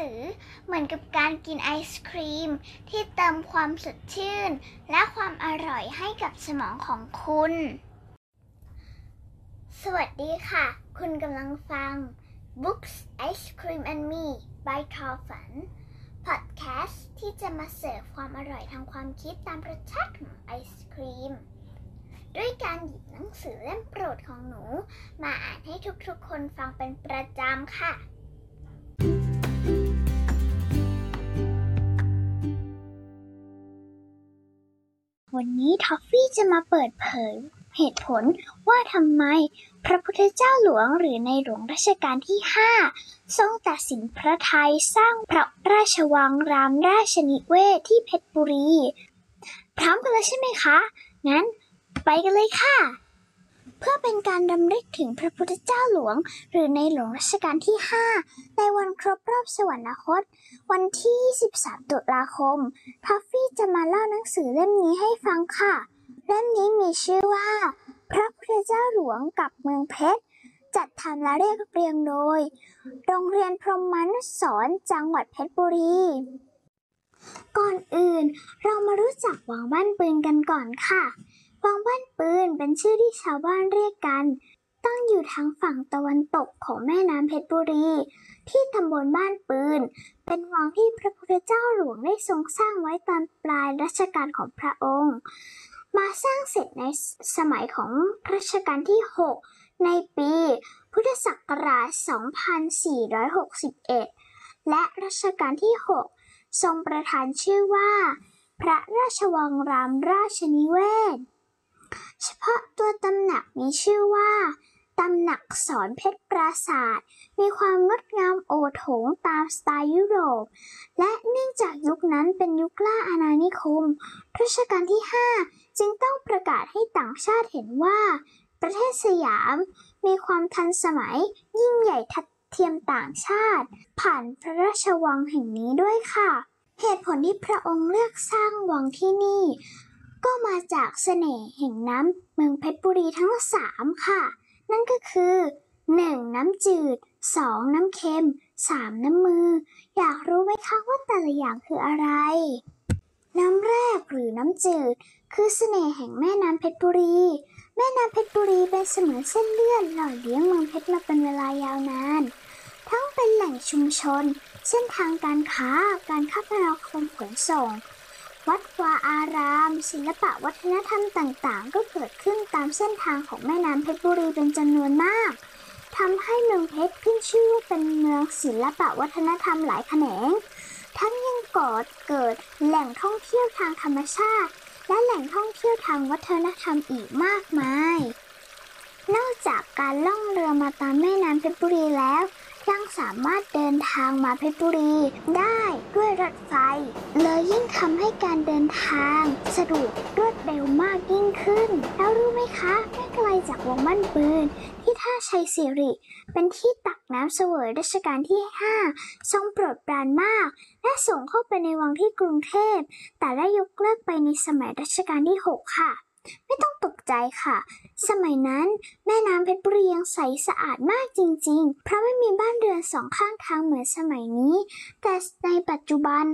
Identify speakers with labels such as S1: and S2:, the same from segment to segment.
S1: สือ เหมือนกับการกินไอศครีม ที่เติมความสดชื่น และความอร่อยให้กับสมองของคุณ สวัสดีค่ะ คุณกำลังฟัง Books Ice Cream and Me by ทอฝัน พอดแคสต์ที่จะมาเสิร์ฟความอร่อยทางความคิดตามรสชาติของไอศครีมด้วยการหยิบหนังสือเล่มโปรดของหนู มาอ่านให้ทุกๆคนฟังเป็นประจำค่ะ วันนี้ท็อฟฟี่จะมาเปิดเผยเหตุผลว่าทำไมพระพุทธเจ้าหลวงหรือในหลวงรัชกาลที่ 5 ทรงตัดสินพระไทยสร้างพระราชวังรามราชนิเวศที่เพชรบุรี พร้อมกันแล้วใช่ไหมคะ งั้นไปกันเลยค่ะ เพื่อเป็นการรำลึกถึงพระพุทธเจ้าหลวง หรือในหลวงรัชกาลที่ 5 ในวันครบรอบสวรรคต วันที่ 23 ตุลาคมทัฟฟี่จะมาเล่าหนังสือเล่มนี้ให้ฟังค่ะ เล่มนี้มีชื่อว่า พระพุทธเจ้าหลวงกับเมืองเพชร จัดทำและเรียบเรียงโดย โรงเรียนพรหมานุสรจังหวัดเพชรบุรีก่อนอื่น เรามารู้จักวังบ้านปืนกันก่อนค่ะ วังบ้านปืนเป็นชื่อที่ชาวบ้านเรียกกัน ตั้งอยู่ทางฝั่งตะวันตกของแม่น้ำเพชรบุรี ที่ตำบลบ้านปืน เป็นวังที่พระพุทธเจ้าหลวงได้ทรงสร้างไว้ตอนปลายรัชกาลของพระองค์ มาสร้างเสร็จในสมัยของรัชกาลที่ 6 ในปีพุทธศักราช 2461 และรัชกาลที่ 6 ทรงประทานชื่อว่า พระราชวังรามราชนิเวศ เฉพาะตัวตำหนักมีชื่อว่าตำหนักสอนเพชรปราศาสตร์มีความงดงามโอโถงตามสไตล์ยุโรป และเนื่องจากยุคนั้นเป็นยุคล่าอาณานิคมรัชกาลที่ 5 จึงต้องประกาศให้ต่างชาติเห็นว่า ประเทศสยามมีความทันสมัยยิ่งใหญ่ทัดเทียมต่างชาติ ผ่านพระราชวังแห่งนี้ด้วยค่ะ เหตุผลที่พระองค์เลือกสร้างวังที่นี่ ก็มาจากเสน่ห์แห่งน้ำเมืองเพชรบุรีทั้งสามค่ะ นั่นก็คือ 1. น้ำจืด 2. น้ำเค็ม 3. น้ำมือ อยากรู้ไหมคะว่าแต่ละอย่างคืออะไร น้ำแรกหรือน้ำจืด คือเสน่ห์แห่งแม่น้ำเพชรบุรี แม่น้ำเพชรบุรีเป็นเสมือนเส้นเลือดหล่อเลี้ยงเมืองเพชรมาเป็นเวลายาวนาน ทั้งเป็นแหล่งชุมชน เส้นทางการค้า การคมนาคมขนส่ง วัดวาอาราม ศิลปะวัฒนธรรมต่างๆ ก็เกิดขึ้นตามเส้นทางของแม่น้ำเพชรบุรีเป็นจำนวนมากทำให้เมืองเพชรขึ้นชื่อว่าเป็นเมืองศิลปะวัฒนธรรมหลายแขนง ทั้งยังก่อเกิดแหล่งท่องเที่ยวทางธรรมชาติ และแหล่งท่องเที่ยวทางวัฒนธรรมอีกมากมาย นอกจากการล่องเรือมาตามแม่น้ำเพชรบุรีแล้ว ยังสามารถเดินทางมาเพชรบุรีได้ด้วยรถไฟ เลยยิ่งทำให้การเดินทางสะดวกรวดเร็วมากยิ่งขึ้น แล้วรู้ไหมคะ ไม่ไกลจากวงบ้านปืนที่ท่าชัยสิริ เป็นที่ตักน้ำเสวยรัชกาลที่ 5 ทรงโปรดปรานมาก และส่งเข้าไปในวังที่กรุงเทพ แต่ได้ยกเลิกไปในสมัยรัชกาลที่ 6 ค่ะ ไม่ต้องตกใจค่ะ สมัยนั้นแม่น้ำเพชรบุรียังใสสะอาดมากจริง ๆ เพราะไม่มีบ้านเรือนสองข้างทางเหมือนสมัยนี้ แต่ในปัจจุบัน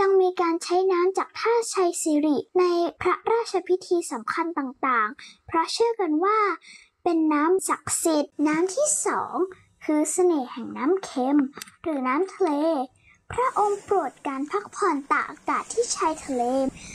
S1: ยังมีการใช้น้ำจากท่าชัยสิริในพระราชพิธีสำคัญต่างๆ เพราะเชื่อกันว่า เป็นน้ำศักดิ์สิทธิ์น้ำที่สองคือเสน่ห์แห่งน้ำเค็ม หรือน้ำทะเล พระองค์โปรดการพักผ่อนตากอากาศที่ชายทะเล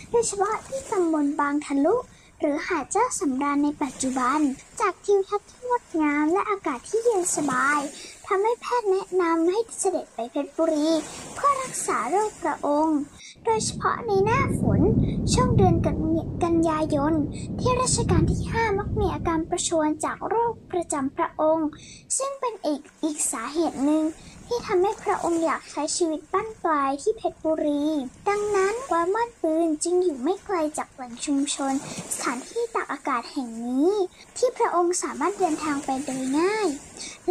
S1: โดยเฉพาะที่ตำบลบางทะลุ หรือหาดเจ้าสำราญในปัจจุบัน จากทิวทัศน์ที่งดงามและอากาศที่เย็นสบายทำให้แพทย์แนะนำให้เสด็จไปเพชรบุรี เพื่อรักษาโรคกระองค์ โดยเฉพาะในหน้าฝนช่วงเดือน ยายน ที่รัชกาลที่ 5 มักมีอาการประชวรจากโรคประจำพระองค์ ซึ่งเป็นอีกอีกสาเหตุหนึ่งที่ทำให้พระองค์อยากใช้ชีวิตบ้านปลายที่เพชรบุรี ดังนั้นวัดม่านปืนจึงอยู่ไม่ไกลจากแหล่งชุมชน สถานที่ตากอากาศแห่งนี้ ที่พระองค์สามารถเดินทางไปโดยง่าย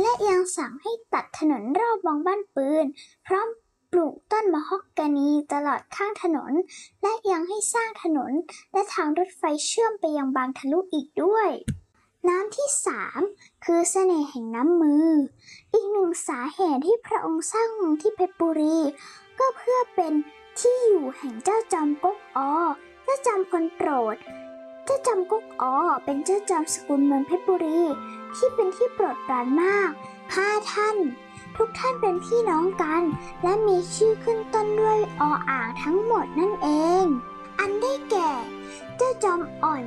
S1: และยังสั่งให้ตัดถนนรอบวังบ้านปืน พร้อม ปลูกต้นมะฮอกกานีตลอดข้างถนน และยังให้สร้างถนน และทางรถไฟเชื่อมไปยังบางทะลุอีกด้วย น้ำที่สามคือเสน่ห์แห่งน้ำมือ อีกหนึ่งสาเหตุที่พระองค์สร้างเมืองที่เพชรบุรี ก็เพื่อเป็นที่อยู่แห่งเจ้าจอมก๊กอเจ้าจอมคนโปรด เจ้าจอมก๊กอเป็นเจ้าจอมสกุลเมืองเพชรบุรี ที่เป็นที่โปรดปรานมากห้าท่าน ทุกท่านเป็นพี่น้องกัน และมีชื่อขึ้นต้นด้วยออ่างทั้งหมดนั่นเอง อันได้แก่ เจ้าจอมอ่อน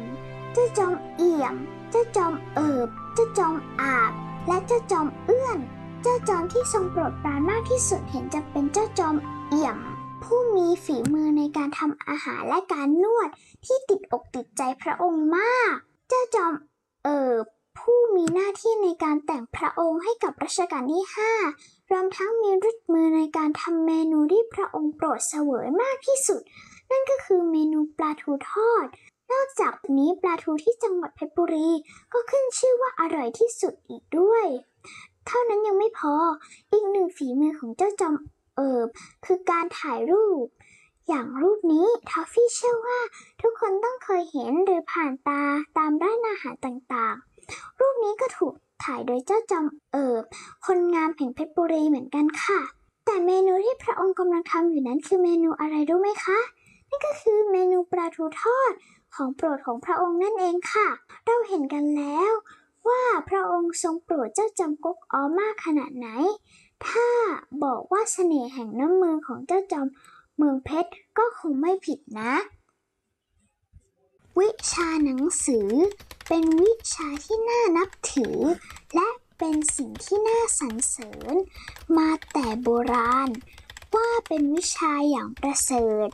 S1: เจ้าจอมเอี่ยม เจ้าจอมเอิบ เจ้าจอมอาบ และเจ้าจอมเอื้อน เจ้าจอมที่ทรงโปรดปรานมากที่สุดเห็นจะเป็นเจ้าจอมเอี่ยม ผู้มีฝีมือในการทำอาหารและการนวดที่ติดอกติดใจพระองค์มาก เจ้าจอมเอิบ ผู้มีหน้าที่ในการแต่งพระองค์ให้กับรัชกาลที่ 5 รวมทั้งมีฤทธิ์มือในการทำเมนูที่พระองค์โปรดเสวยมากที่สุด นั่นก็คือเมนูปลาทูทอด นอกจากนี้ปลาทูที่จังหวัดเพชรบุรี ก็ขึ้นชื่อว่าอร่อยที่สุดอีกด้วย เท่านั้นยังไม่พอ อีกหนึ่งฝีมือของเจ้าจอมเอิบคือการถ่ายรูป อย่างรูปนี้ทอฟฟี่เชื่อว่า ทุกคนต้องเคยเห็นหรือผ่านตาตามร้านอาหารต่างๆ รูปนี้ก็ถูกถ่ายโดยเจ้าจอมเอิบคนงามแห่งเพชรบุรีเหมือนกันค่ะ แต่เมนูที่พระองค์กำลังทำอยู่นั้นคือเมนูอะไรรู้ไหมคะ นั่นก็คือเมนูปลาทูทอดของโปรดของพระองค์นั่นเองค่ะ เราเห็นกันแล้ว ว่าพระองค์ทรงโปรดเจ้าจำก๊กอ้อมากขนาดไหน ถ้าบอกว่าเสน่ห์แห่งน้ำมือของเจ้าจอมเมืองเพชรก็คงไม่ผิดนะ วิชาหนังสือ เป็นวิชาที่น่านับถือ และเป็นสิ่งที่น่าสรรเสริญ มาแต่โบราณ ว่าเป็นวิชาอย่างประเสริฐ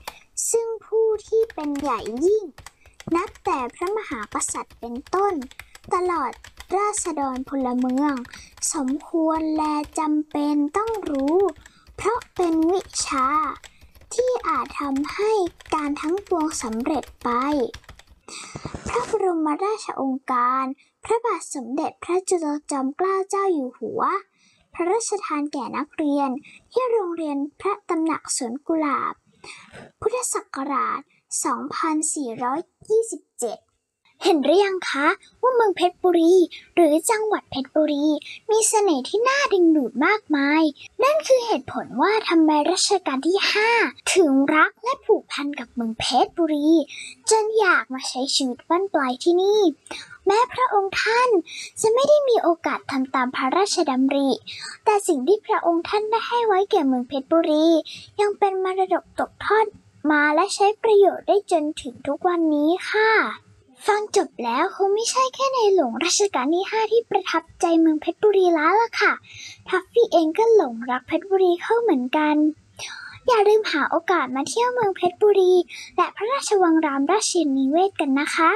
S1: ซึ่งผู้ที่เป็นใหญ่ยิ่ง นับแต่พระมหากษัตริย์เป็นต้น ตลอดราษฎรพลเมือง สมควรและจำเป็นต้องรู้ เพราะเป็นวิชา ที่อาจทำให้การทั้งปวงสำเร็จไป บรมราชองค์การ พระบาทสมเด็จพระจุลจอมเกล้าเจ้าอยู่หัว พระราชทานแก่นักเรียน ที่โรงเรียนพระตำหนักสวนกุหลาบ พุทธศักราช 2427 เห็นหรือยังคะ ว่าเมืองเพชรบุรี หรือจังหวัดเพชรบุรี มีเสน่ห์ที่น่าดึงดูดมากมาย นั่นคือเหตุผลว่าทำไมรัชกาลที่ 5 ถึงรักและผูกพันกับเมืองเพชรบุรี จนอยากมาใช้ชีวิตบ้านปลายที่นี่ แม้พระองค์ท่านจะไม่ได้มีโอกาสทำตามพระราชดำริ แต่สิ่งที่พระองค์ท่านได้ให้ไว้แก่เมืองเพชรบุรี ยังเป็นมรดกตกทอดมาและใช้ประโยชน์ได้จนถึงทุกวันนี้ค่ะ ฟังจบแล้วคงไม่ใช่แค่ในหลวงรัชกาลที่ 5 ที่ประทับใจเมืองเพชรบุรีแล้วล่ะค่ะ ทัฟฟี่เองก็หลงรักเพชรบุรีเข้าเหมือนกัน อย่าลืมหาโอกาสมาเที่ยวเมืองเพชรบุรี และพระราชวังรามราชินิเวศกันนะคะ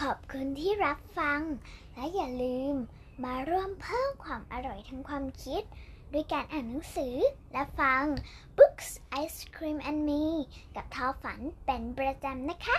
S1: ขอบคุณที่รับฟัง และอย่าลืมมาร่วมเพิ่มความอร่อยทางความคิด ด้วยการอ่านหนังสือและฟัง Books Ice Cream and Me กับทอฝันเป็นประจำนะคะ